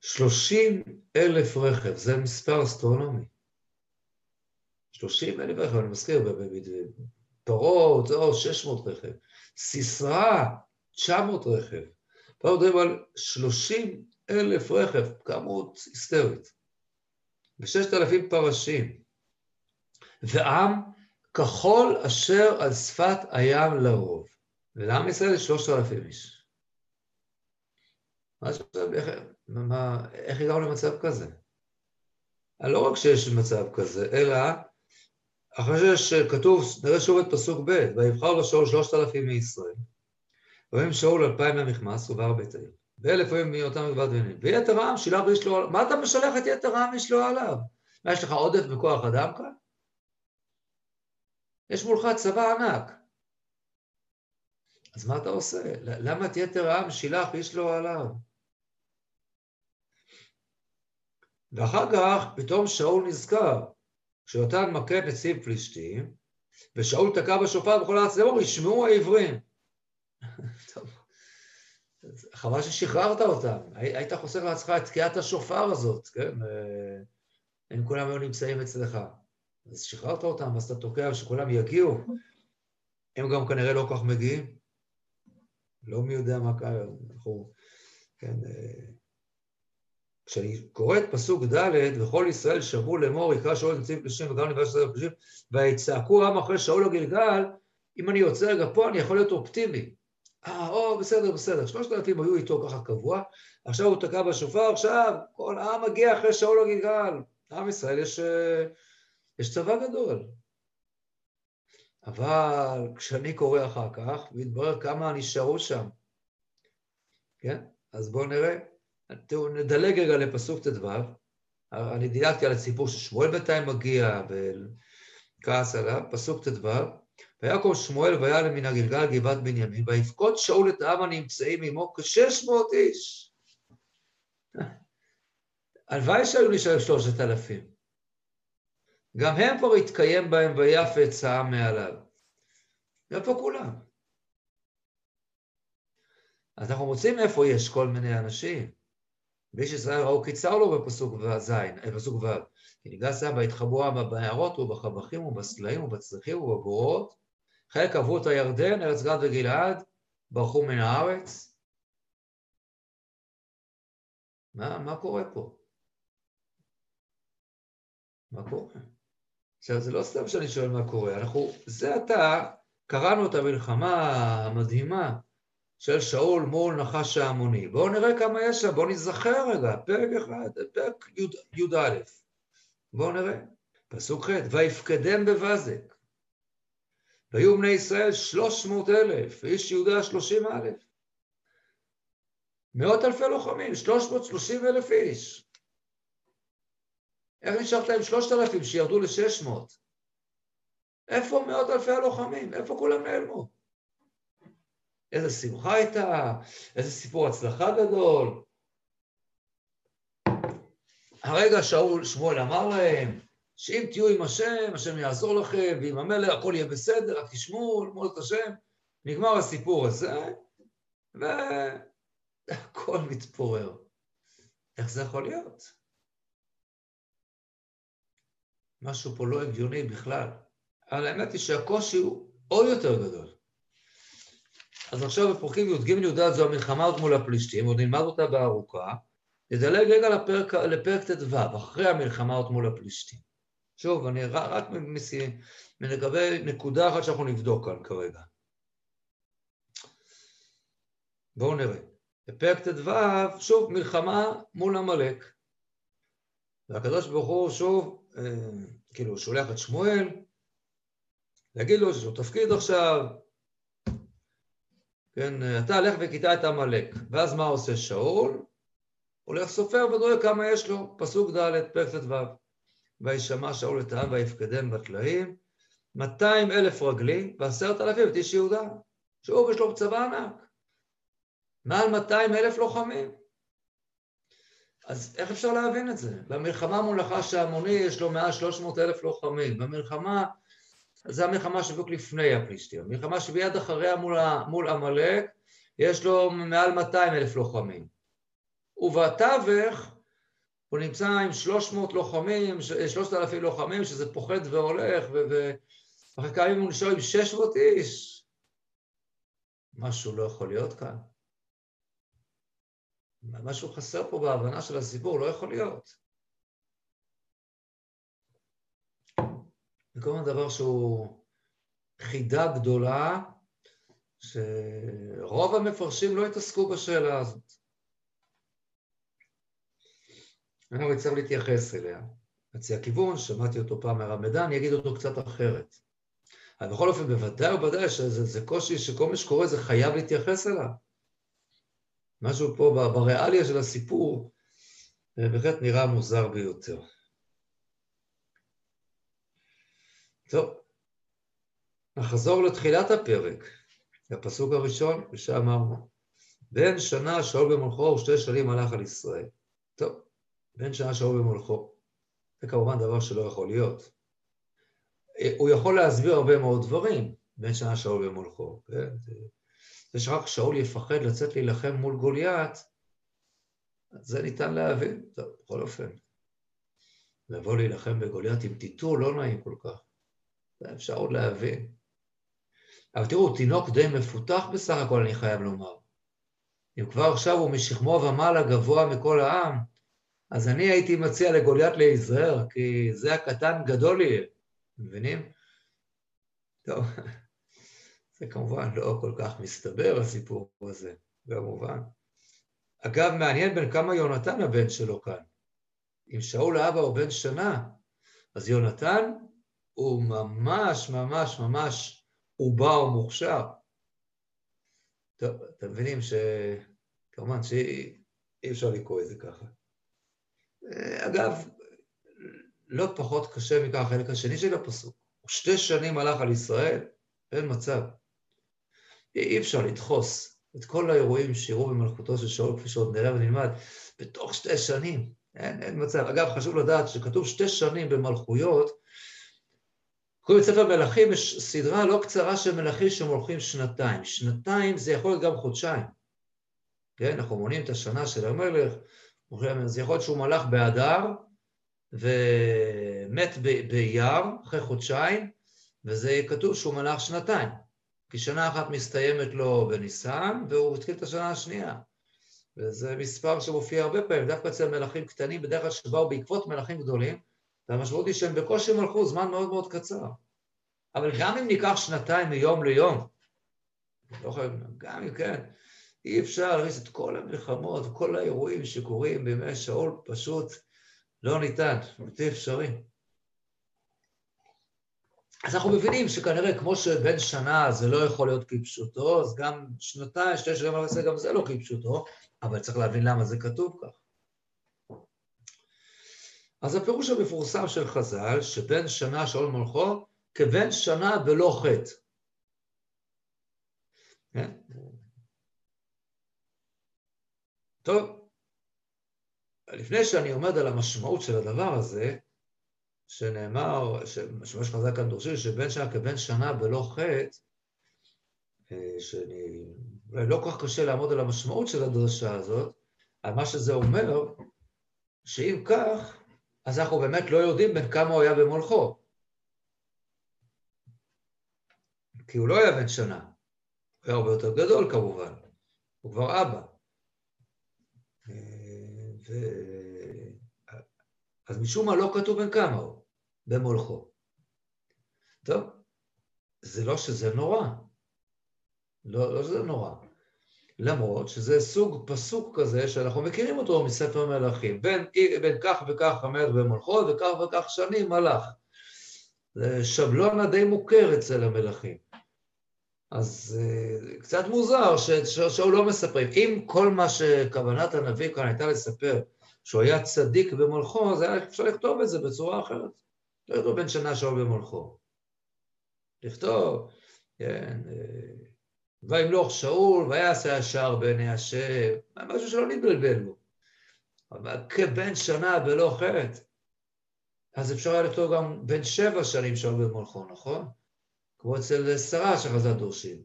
שלושים אלף רכב, זה מספר אסטרונומי. שלושים אלף רכב, אני מזכיר, פרות, או שש מאות רכב. סיסרא, תשע מאות רכב. פה מדברים על שלושים אלף רכב, כמות היסטרית. וששת אלפים פרשים. ועם כחול אשר על שפת הים לרוב. ולעם ישראל יש שלושת אלפים איש. מה איך, מה, איך הגענו למצב כזה? לא רק שיש מצב כזה, אלא אחרי שכתוב, נראה שוב את פסוק ב', ויבחר לו שאול שלושת אלפים מישראל, ויהם שאול אלפיים למכמס ובהר בית העיר, ואלף ימים מאותם מגבעת בנים, ויתר העם שילח ואיש לא עליו, מה אתה משלח את יתר העם איש לא עליו? מה, יש לך עודף בכוח אדם כאן? יש מולך צבא ענק. אז מה אתה עושה? למה את יתר העם שילח איש לא עליו? ואחר כך פתאום שאול נזכר, כשיותן מכה נציב פלישתים, ושאול תקע בשופר בכל הארץ לאמור, ישמעו העברים. חבל ששחררת אותם, היית חוסר לעצמך את תקיעת השופר הזאת, כן? אם כולם היו נמצאים אצלך. אז שחררת אותם, אז אתה תוקע שכולם יגיעו. הם גם כנראה לא כל כך מגיעים. לא מי יודע מה קרה, אנחנו, כן, אה, כשאני קורא את פסוק ד' וכל ישראל שבו לאמור יקרא שאול נציב פלישים וגם נבש ישראל פלישים ויצעקו עם אחרי שאול הגלגל אם אני יוצא רגע פה אני יכול להיות אופטימי אה, או, בסדר, בסדר, שלושת אלפים היו איתו ככה קבוע, עכשיו הוא תקע בשופר, עכשיו כל העם מגיע אחרי שאול הגלגל. עם ישראל יש, אה, יש צבא גדול. אבל כשאני קורא אחר כך, מתברר כמה נשארו שם. כן? אז בואו נראה. תראו, נדלג רגע לפסוק ט"ו. אני דילגתי על הסיפור ששמואל בינתיים מגיע וכעס עליו, פסוק ט"ו. ויקום שמואל ויעלה מן הגלגל גבעת בנימין, ויפקוד שאול את העם הנמצאים עמו כשש מאות איש. הלוואי שהיו נשארים שלושת אלפים. גם הם כבר התקיים בהם ויפץ העם מעליו. איפה כולם? אז אנחנו מוצאים איפה יש כל מיני אנשים. ואיש ישראל ראו קיצר לו בפסוק ז', אה, פסוק ו', כי ניגש העם ויתחבאו העם במערות ובחבכים ובסלעים ובצריחים ובבורות, חלק עברו את הירדן, ארץ גד וגלעד, ברחו מן הארץ. מה, מה קורה פה? מה קורה? עכשיו, זה לא סתם שאני שואל מה קורה, אנחנו, זה עתה קראנו את המלחמה המדהימה של שאול מול נחש ההמוני. בואו נראה כמה יש שם, בואו נזכר רגע, פרק אחד, פרק י"א. בואו נראה. פסוק ח' ויפקדם בבזק. והיו בני ישראל שלוש מאות אלף, ואיש יהודה שלושים אלף. מאות אלפי לוחמים, שלוש מאות שלושים אלף איש. איך נשארת עם שלושת אלפים שירדו לשש מאות? איפה מאות אלפי הלוחמים? איפה כולם נעלמו? איזה שמחה הייתה, איזה סיפור הצלחה גדול. הרגע שאול שמואל אמר להם, שאם תהיו עם השם, השם יעזור לכם, ועם המלך הכל יהיה בסדר, רק תשמעו, ללמוד את השם. נגמר הסיפור הזה, והכל מתפורר. איך זה יכול להיות? משהו פה לא הגיוני בכלל. אבל האמת היא שהקושי הוא עוד יותר גדול. אז עכשיו בפרקים י"ג י"ד זו המלחמה הזאת מול הפלישתים, עוד נלמד אותה בארוכה, נדלג רגע לפרק, לפרק ט"ו, אחרי המלחמה מול הפלישתים. שוב, אני רק לגבי נקודה אחת שאנחנו נבדוק כאן כרגע. בואו נראה. בפרק ט"ו, שוב, מלחמה מול עמלק. והקדוש ברוך הוא שוב, אה, כאילו, שולח את שמואל, להגיד לו שיש לו תפקיד עכשיו, כן, אתה הלך וכיתה את עמלק. ואז מה עושה שאול? הולך סופר ודואג כמה יש לו, פסוק ד', פרק ט"ו. וישמע שאול את העם ויפקדם בטלאים, 200 אלף רגלי ועשרת אלפים את איש יהודה. שוב, יש לו צבא ענק. מעל 200 אלף לוחמים. אז איך אפשר להבין את זה? במלחמה מול נחש העמוני יש לו מעל 300 אלף לוחמים. במלחמה, זו המלחמה שבדיוק לפני הפלישתים. המלחמה שביד אחריה מול עמלק, יש לו מעל 200 אלף לוחמים. ובתווך הוא נמצא עם 300 לוחמים, 3,000 לוחמים, שזה פוחד והולך, ואחרי כמה ימים הוא נשאר עם 600 איש. משהו לא יכול להיות כאן. משהו חסר פה בהבנה של הסיפור, לא יכול להיות. זה מיני דבר שהוא חידה גדולה, שרוב המפרשים לא התעסקו בשאלה הזאת. אנחנו נצטרך להתייחס אליה. מציע כיוון, שמעתי אותו פעם מהרמדאן, אני אגיד אותו קצת אחרת. אבל בכל אופן, בוודאי ובוודאי שזה קושי שכל מי שקורא זה חייב להתייחס אליו. משהו פה בריאליה של הסיפור בהחלט נראה מוזר ביותר. טוב, נחזור לתחילת הפרק, הפסוק הראשון, ושאמרנו, בן שנה שאול במולכו ושתי שנים הלך על ישראל. טוב, בן שנה שאול במולכו. זה כמובן דבר שלא יכול להיות. הוא יכול להסביר הרבה מאוד דברים, בן שנה שאול במולכו. כן? זה שרק שאול יפחד לצאת להילחם מול גוליית, זה ניתן להבין. טוב, בכל אופן, לבוא להילחם בגוליית עם טיטול לא נעים כל כך. אפשר עוד להבין. אבל תראו, תינוק די מפותח בסך הכל, אני חייב לומר. אם כבר עכשיו הוא משכמו ומעלה גבוה מכל העם, אז אני הייתי מציע לגוליית להיזהר, כי זה הקטן גדול יהיה, מבינים? טוב, זה כמובן לא כל כך מסתבר הסיפור הזה, כמובן. אגב, מעניין בין כמה יונתן הבן שלו כאן. אם שאול האבא הוא בן שנה, אז יונתן הוא ממש ממש ממש עובר מוכשר. טוב, אתם מבינים ש... כמובן שאי אפשר לקרוא את זה ככה. אגב, לא פחות קשה מכך החלק השני של הפסוק. שתי שנים הלך על ישראל, אין מצב. אי אפשר לדחוס את כל האירועים שאירעו במלכותו של שאול, כפי שעוד נראה ונלמד, בתוך שתי שנים. אין, אין מצב. אגב, חשוב לדעת שכתוב שתי שנים במלכויות, כל ספר מלכים יש סדרה לא קצרה של מלכים שמולכים שנתיים. שנתיים זה יכול להיות גם חודשיים. כן, אנחנו מונים את השנה של המלך, זה יכול להיות שהוא מלך באדר ומת באייר אחרי חודשיים, וזה כתוב שהוא מלך שנתיים. כי שנה אחת מסתיימת לו בניסן, והוא התחיל את השנה השנייה. וזה מספר שמופיע הרבה פעמים, דווקא אצל מלכים קטנים, בדרך כלל שבאו בעקבות מלכים גדולים, והמשמעות היא שהם בקושי מלכו זמן מאוד מאוד קצר. אבל גם אם ניקח שנתיים מיום ליום, לא חייב, גם אם כן, אי אפשר להכניס את כל המלחמות, כל האירועים שקורים בימי שאול, פשוט לא ניתן, בלתי אפשרי. אז אנחנו מבינים שכנראה כמו שבן שנה זה לא יכול להיות כפשוטו, אז גם שנתיים, שתי שנים גם זה לא כפשוטו, אבל צריך להבין למה זה כתוב כך. אז הפירוש המפורסם של חז"ל, שבן שנה שאול מלכו, כבן שנה ולא חטא. כן? טוב, לפני שאני עומד על המשמעות של הדבר הזה, שנאמר, שמה שחז"ל כאן דורשים, שבן שנה כבן שנה ולא חטא, אה, שאני, אולי לא כל כך קשה לעמוד על המשמעות של הדרשה הזאת, על מה שזה אומר, שאם כך, אז אנחנו באמת לא יודעים בין כמה הוא היה במולכו. כי הוא לא היה בן שנה, הוא היה הרבה יותר גדול כמובן, הוא כבר אבא. ו... אז משום מה לא כתוב בן כמה הוא, במולכו. טוב, זה לא שזה נורא. לא, לא שזה נורא. למרות שזה סוג פסוק כזה שאנחנו מכירים אותו מספר מלכים. בין, בין כך וכך המלך במולכו וכך וכך שנים מלך. זה שבלונה די מוכר אצל המלכים. אז uh, קצת מוזר שהוא לא מספרים. אם כל מה שכוונת הנביא כאן הייתה לספר, שהוא היה צדיק במולכו, אז היה אפשר לכתוב את זה בצורה אחרת. לא לכתוב בן שנה שאול במולכו. לכתוב, כן, אה, וימלוך שאול, ויעשה השער בעיני השם, משהו שלא נתבלבל בו. אבל כבן שנה בלא חטא, אז אפשר היה לכתוב גם בן שבע שנים שאול במולכו, נכון? כמו אצל שרה שחז"ל דורשים.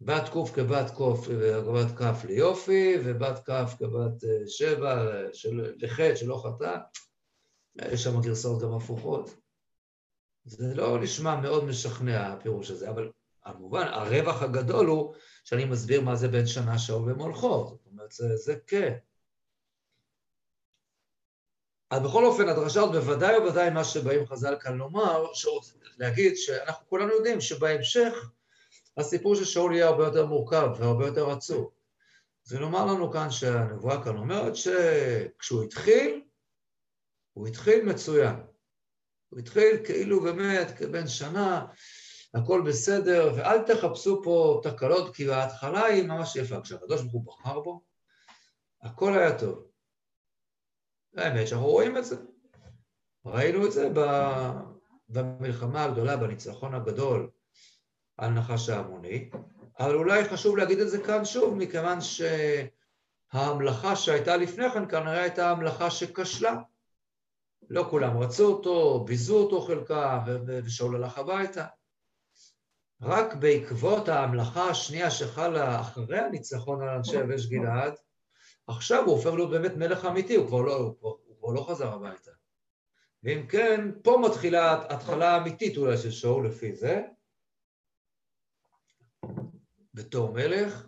בת קוף כבת קוף ובת כף ליופי, ובת כף כבת אה, שבע של, לחטא שלא חטא. יש שם גרסאות גם הפוכות. זה לא נשמע מאוד משכנע הפירוש הזה, אבל כמובן הרווח הגדול הוא שאני מסביר מה זה בן שנה שאול ומולכו, זאת אומרת זה, זה כן. בכל אופן, הדרשה בוודאי ובוודאי מה שבאים חז"ל כאן לומר, להגיד שאנחנו כולנו יודעים שבהמשך הסיפור של שאול יהיה הרבה יותר מורכב והרבה יותר עצוב. זה לומר לנו כאן שהנבואה כאן אומרת שכשהוא התחיל, הוא התחיל מצוין. הוא התחיל כאילו באמת כבן שנה, הכל בסדר, ואל תחפשו פה תקלות, כי ההתחלה היא ממש יפה. כשהקדוש ברוך הוא בחר בו, הכל היה טוב. האמת שאנחנו רואים את זה. ראינו את זה במלחמה הגדולה, בניצחון הגדול על נחש העמוני, אבל אולי חשוב להגיד את זה כאן שוב, מכיוון שההמלכה שהייתה לפני כן כנראה הייתה המלכה שכשלה. לא כולם רצו אותו, ביזו אותו חלקם, ושאול הלך הביתה. רק בעקבות ההמלכה השנייה שחלה אחרי הניצחון על אנשי יבש גלעד, עכשיו הוא הופך להיות באמת מלך אמיתי, הוא כבר לא, הוא כבר, הוא כבר לא חזר הביתה. ואם כן, פה מתחילה התחלה אמיתית אולי של שאול לפי זה, בתור מלך.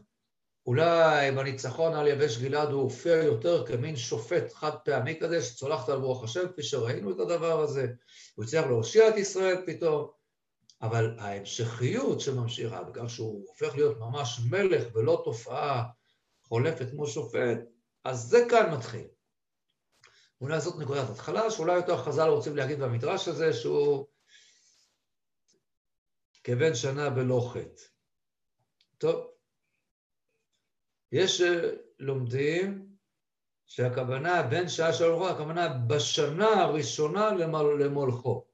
אולי בניצחון על יבש גלעד הוא הופיע יותר כמין שופט חד פעמי כזה, שצולחת על רוח השם, כפי שראינו את הדבר הזה. הוא הצליח להושיע את ישראל פתאום, אבל ההמשכיות שממשיכה, בכך שהוא הופך להיות ממש מלך ולא תופעה חולפת כמו שופט, אז זה כאן מתחיל. אולי זאת נקודת התחלה, שאולי יותר חז"ל רוצים להגיד במדרש הזה שהוא כבן שנה בלא חטא. טוב, יש אה, לומדים שהכוונה בין שעה של רוח, הכוונה בשנה הראשונה למולכו.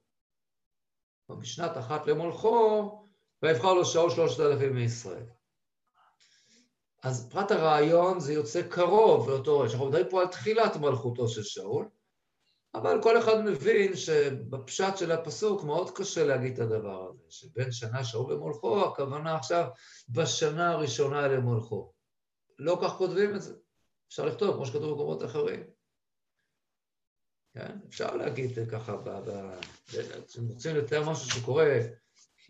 בשנת אחת למולכו, ויבחר לו שאול שלושת אלפים מישראל. אז פרט הרעיון זה יוצא קרוב לאותו ראש. אנחנו מדברים פה על תחילת מלכותו של שאול, אבל כל אחד מבין שבפשט של הפסוק מאוד קשה להגיד את הדבר הזה, שבין שנה שאול למולכו, הכוונה עכשיו בשנה הראשונה למולכו. לא כך כותבים את זה. אפשר לכתוב, כמו שכתוב במקומות אחרים. כן? אפשר להגיד ככה, כשאתם רוצים לתאר משהו שקורה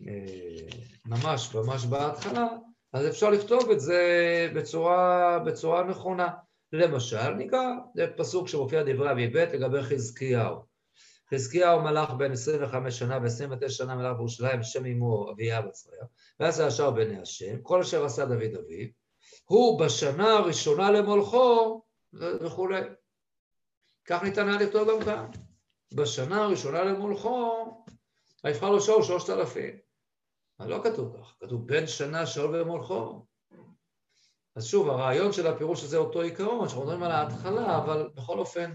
אה, ממש ממש בהתחלה, אז אפשר לכתוב את זה בצורה, בצורה נכונה. למשל, נקרא, זה פסוק שמופיע דברי אביב לגבי חזקיהו. חזקיהו מלך בין 25 שנה ו-29 שנה מלך בירושלים, בשם אמו אביה בצריה, ועשה ישר בעיני השם, כל אשר עשה דוד אביו, הוא בשנה הראשונה למולכו וכולי. כך ניתן היה לכתוב גם כאן. בשנה הראשונה למולכו, ויבחר לו שאול שלושת אלפים. אבל לא כתוב כך, כתוב בין שנה שאול ומולכו. אז שוב, הרעיון של הפירוש הזה אותו עיקרון, שאנחנו מדברים על ההתחלה, אבל בכל אופן,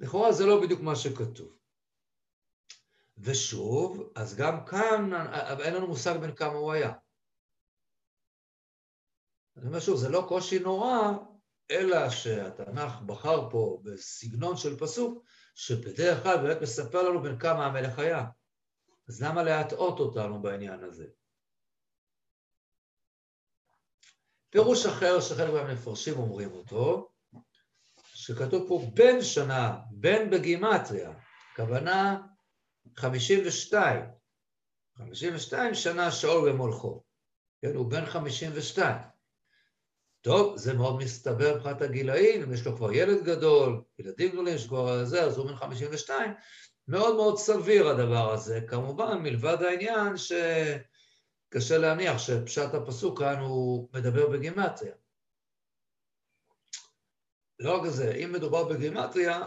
לכאורה זה לא בדיוק מה שכתוב. ושוב, אז גם כאן אין לנו מושג בין כמה הוא היה. אני אומר שוב, זה לא קושי נורא, אלא שהתנ"ך בחר פה בסגנון של פסוק, שבדרך כלל באמת מספר לנו בין כמה המלך היה. אז למה להטעות אותנו בעניין הזה? פירוש אחר שחלק מהמפרשים אומרים אותו, שכתוב פה בן שנה, בן בגימטריה, כוונה 52, 52 שנה שאול במולכו, כן, הוא בן 52. טוב, זה מאוד מסתבר מבחינת הגילאים, אם יש לו כבר ילד גדול, ילדים גדולים, יש כבר זה, אז הוא בן 52, מאוד מאוד סביר הדבר הזה. כמובן, מלבד העניין שקשה להניח שפשט הפסוק כאן הוא מדבר בגימטריה. לא רק זה, אם מדובר בגימטריה,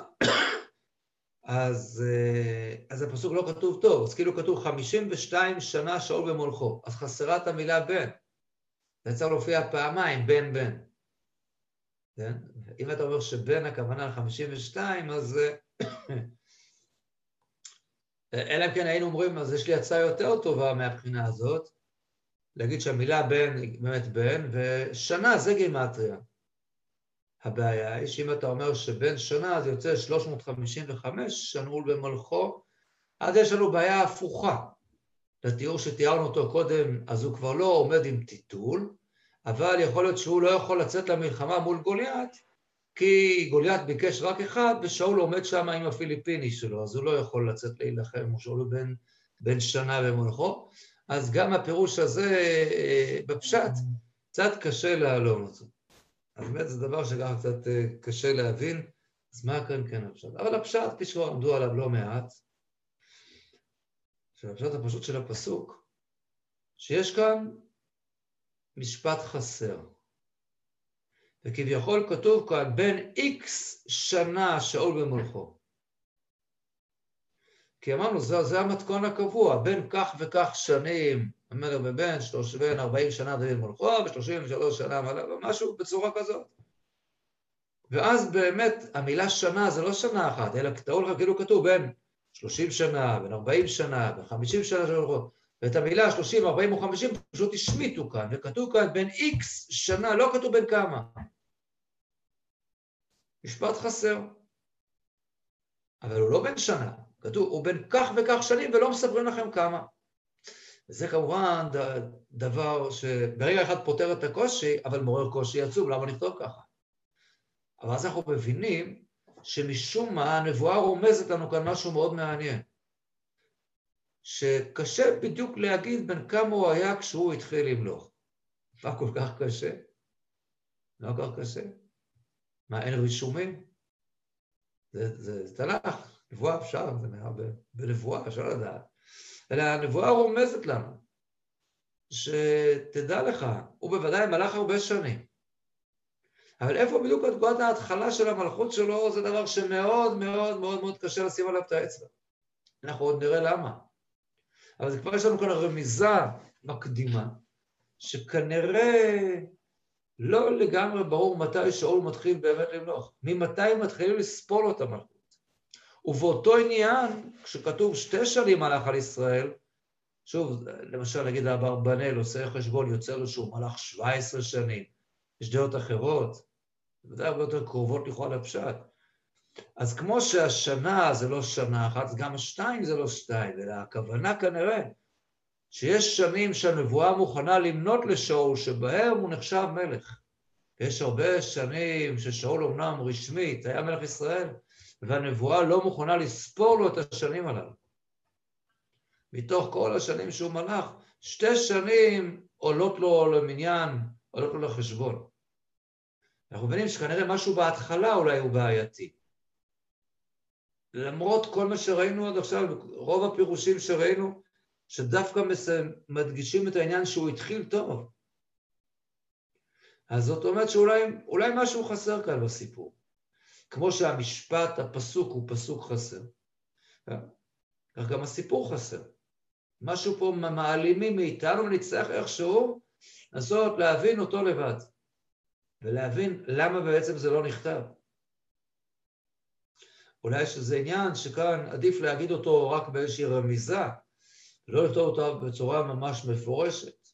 אז, אה, אז הפסוק לא כתוב טוב, אז כאילו כתוב 52 שנה שאול במולכו, אז חסרה את המילה בן. זה צריך להופיע פעמיים, בן בן. כן? אם אתה אומר שבן הכוונה ל-52, אז... אה, אלא אם כן היינו אומרים, אז יש לי הצעה יותר טובה מהבחינה הזאת, להגיד שהמילה בן היא באמת בן, ושנה זה גימטריה. הבעיה היא שאם אתה אומר שבן שנה זה יוצא 355 שנעול במלכו, אז יש לנו בעיה הפוכה. לתיאור שתיארנו אותו קודם, אז הוא כבר לא עומד עם טיטול, אבל יכול להיות שהוא לא יכול לצאת למלחמה מול גוליית, כי גוליית ביקש רק אחד, ושאול עומד שם עם הפיליפיני שלו, אז הוא לא יכול לצאת להילחם, הוא שאול בן, בן שנה במולכו. אז גם הפירוש הזה אה, בפשט, קצת קשה להלום אותו. אז באמת זה דבר שגם קצת אה, קשה להבין, אז מה כאן כן הפשט? אבל הפשט, כפי שכבר עמדו עליו לא מעט, שהפשט הפשוט של הפסוק, שיש כאן משפט חסר. וכביכול כתוב כאן, בין איקס שנה שאול במולכו. כי אמרנו, זה, זה המתכון הקבוע, בין כך וכך שנים המלך בבן, שלוש, בין 40 שנה דוד מולכו, ו-33 שנה מלך, משהו בצורה כזאת. ואז באמת המילה שנה זה לא שנה אחת, אלא תארו לך כאילו כתוב בין 30 שנה, בין 40 שנה, בין 50 שנה של מלכו. ואת המילה 30, 40 או 50 פשוט השמיטו כאן, וכתוב כאן בין איקס שנה, לא כתוב בין כמה. משפט חסר. אבל הוא לא בן שנה, כתוב, הוא בן כך וכך שנים ולא מספרים לכם כמה. וזה כמובן דבר שברגע אחד פותר את הקושי, אבל מעורר קושי עצוב, למה נכתוב ככה? אבל אז אנחנו מבינים שמשום מה הנבואה רומזת לנו כאן משהו מאוד מעניין. שקשה בדיוק להגיד בין כמה הוא היה כשהוא התחיל למלוך. מה כל כך קשה? לא כל כך קשה. מה, אין רישומים? זה, זה, זה תנ"ך, נבואה אפשר, זה בנבואה, אפשר לדעת. אלא הנבואה רומזת לנו, שתדע לך, הוא בוודאי מלך הרבה שנים. אבל איפה בדיוק נקודת ההתחלה של המלכות שלו, זה דבר שמאוד מאוד מאוד מאוד קשה לשים עליו את האצבע. אנחנו עוד נראה למה. אבל זה כבר יש לנו כאן רמיזה מקדימה, שכנראה לא לגמרי ברור מתי שאול מתחיל באמת למלוך. ממתי מתחילים לספור לו את המלכות. ובאותו עניין, כשכתוב שתי שנים מלך על ישראל, שוב, למשל נגיד אברבנאל עושה חשבון, יוצא לו שהוא מלך 17 שנים, יש דעות אחרות, בוודאי הרבה יותר קרובות לכאורה לפשט. אז כמו שהשנה זה לא שנה אחת, גם השתיים זה לא שתיים, אלא הכוונה כנראה שיש שנים שהנבואה מוכנה למנות לשאול שבהם הוא נחשב מלך. יש הרבה שנים ששאול אמנם רשמית היה מלך ישראל, והנבואה לא מוכנה לספור לו את השנים הללו. מתוך כל השנים שהוא מלך, שתי שנים עולות לו למניין, עולות לו לחשבון. אנחנו מבינים שכנראה משהו בהתחלה אולי הוא בעייתי. למרות כל מה שראינו עד עכשיו, רוב הפירושים שראינו, שדווקא מדגישים את העניין שהוא התחיל טוב. אז זאת אומרת שאולי משהו חסר כאן בסיפור. כמו שהמשפט, הפסוק הוא פסוק חסר. כך גם הסיפור חסר. משהו פה מעלימים מאיתנו ונצטרך איכשהו לנסות להבין אותו לבד. ולהבין למה בעצם זה לא נכתב. אולי שזה עניין שכאן עדיף להגיד אותו רק באיזושהי רמיזה, ולא לכתוב אותו בצורה ממש מפורשת.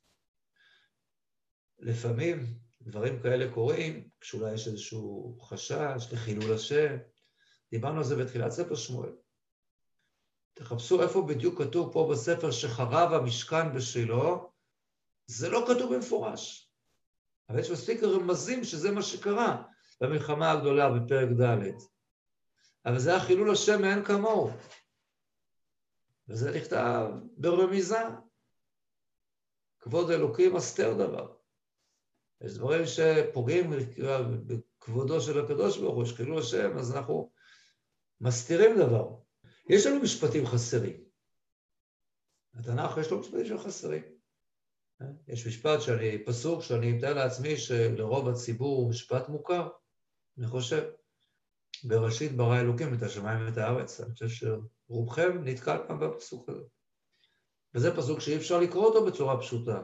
לפעמים דברים כאלה קורים כשאולי יש איזשהו חשש לחילול השם. דיברנו על זה בתחילת ספר שמואל. תחפשו איפה בדיוק כתוב פה בספר שחרב המשכן בשילה, זה לא כתוב במפורש. אבל יש מספיק רמזים שזה מה שקרה במלחמה הגדולה בפרק ד'. אבל זה היה חילול השם מאין כמוהו. וזה נכתב ברמיזה. כבוד אלוקים אסתר דבר. יש דברים שפוגעים בכבודו של הקדוש ברוך הוא, שכאילו השם, אז אנחנו מסתירים דבר. יש לנו משפטים חסרים. התנ"ך יש לו משפטים שחסרים. יש משפט שאני, פסוק שאני מתאר לעצמי שלרוב הציבור הוא משפט מוכר, אני חושב. בראשית ברא אלוקים את השמיים ואת הארץ. אני חושב שרובכם נתקל פעם בפסוק הזה. וזה פסוק שאי אפשר לקרוא אותו בצורה פשוטה.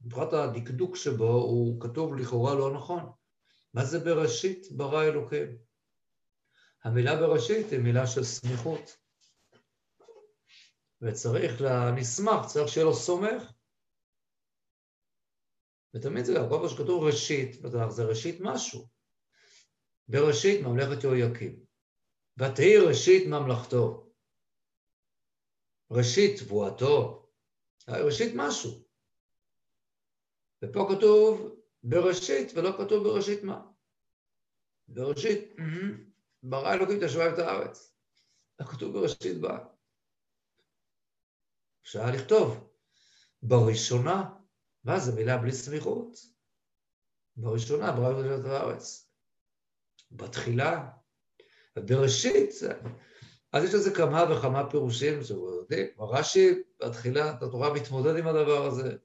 מבחינת הדקדוק שבו הוא כתוב לכאורה לא נכון. מה זה בראשית ברא אלוקים? המילה בראשית היא מילה של סמיכות. וצריך לנסמך, צריך שיהיה לו סומך. ותמיד זה כל פעם שכתוב ראשית, זה ראשית משהו. בראשית ממלכת יהויקים. ותהי ראשית ממלכתו. ראשית תבואתו. ראשית משהו. ופה כתוב בראשית ולא כתוב בראשית מה. בראשית, ברא אלוקים את השמיים ואת הארץ. לא כתוב בראשית בה. אפשר לכתוב בראשונה, מה זה מילה בלי סמיכות? בראשונה ברא את הארץ. בתחילה, בראשית, אז יש לזה כמה וכמה פירושים יודעים. רש"י, בתחילה, התורה מתמודד עם הדבר הזה.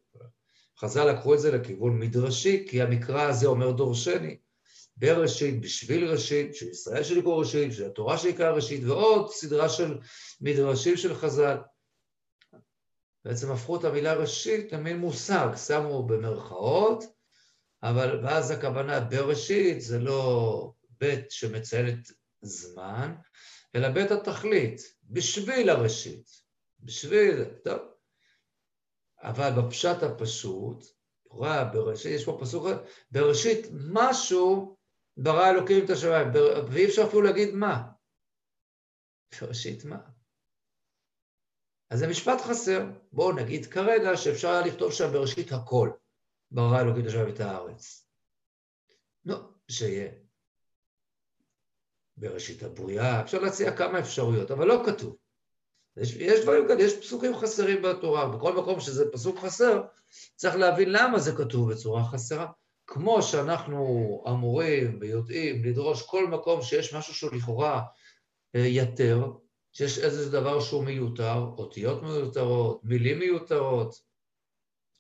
חז"ל לקחו את זה לכיוון מדרשי, כי המקרא הזה אומר דורשני. בראשית, בשביל ראשית, של ישראל שלקרוא ראשית, של התורה שיקרא ראשית, ועוד סדרה של מדרשים של חז"ל. בעצם הפכו את המילה ראשית למין מושג, שמו במרכאות, אבל ואז הכוונה בראשית זה לא בית שמציינת זמן, אלא בית התכלית, בשביל הראשית, בשביל, טוב. אבל בפשט הפשוט, לכאורה בראשית, יש פה פסוק, בראשית משהו ברא אלוקים את השמיים, ואי אפשר אפילו להגיד מה. בראשית מה? אז זה משפט חסר. בואו נגיד כרגע שאפשר היה לכתוב שם בראשית הכל, ברא אלוקים את השמיים ואת הארץ. נו, שיהיה. בראשית הבריאה, אפשר להציע כמה אפשרויות, אבל לא כתוב. יש, יש דברים כאלה, יש פסוקים חסרים בתורה, בכל מקום שזה פסוק חסר, צריך להבין למה זה כתוב בצורה חסרה. כמו שאנחנו אמורים ויודעים לדרוש כל מקום שיש משהו שהוא לכאורה אה, יתר, שיש איזה דבר שהוא מיותר, אותיות מיותרות, מילים מיותרות,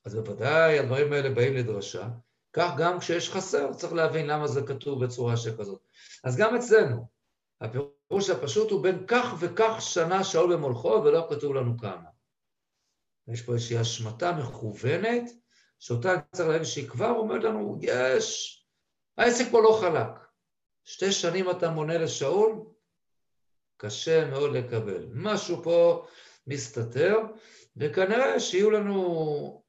אז בוודאי הדברים האלה באים לדרשה. כך גם כשיש חסר, צריך להבין למה זה כתוב בצורה שכזאת. אז גם אצלנו, הפירוש הפשוט הוא בין כך וכך שנה שאול במולכו, ולא כתוב לנו כמה. יש פה איזושהי השמטה מכוונת, שאותה צריך להבין שהיא כבר אומרת לנו, יש, העסק פה לא חלק. שתי שנים אתה מונה לשאול, קשה מאוד לקבל. משהו פה מסתתר, וכנראה שיהיו לנו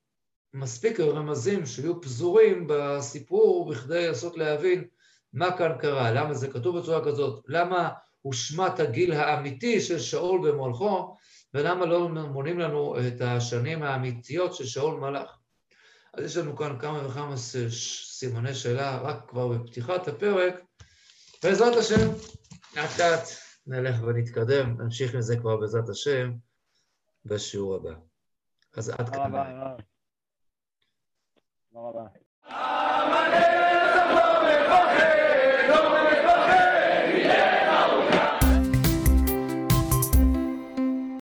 מספיק רמזים שיהיו פזורים בסיפור בכדי לנסות להבין מה כאן קרה, למה זה כתוב בצורה כזאת, למה הושמט הגיל האמיתי של שאול במולכו, ולמה לא מונים לנו את השנים האמיתיות של שאול מלאך. אז יש לנו כאן כמה וכמה סימני שאלה, רק כבר בפתיחת הפרק. בעזרת השם, לאט לאט נלך ונתקדם, נמשיך עם זה כבר בעזרת השם בשיעור הבא. אז עד כאן. תודה רבה.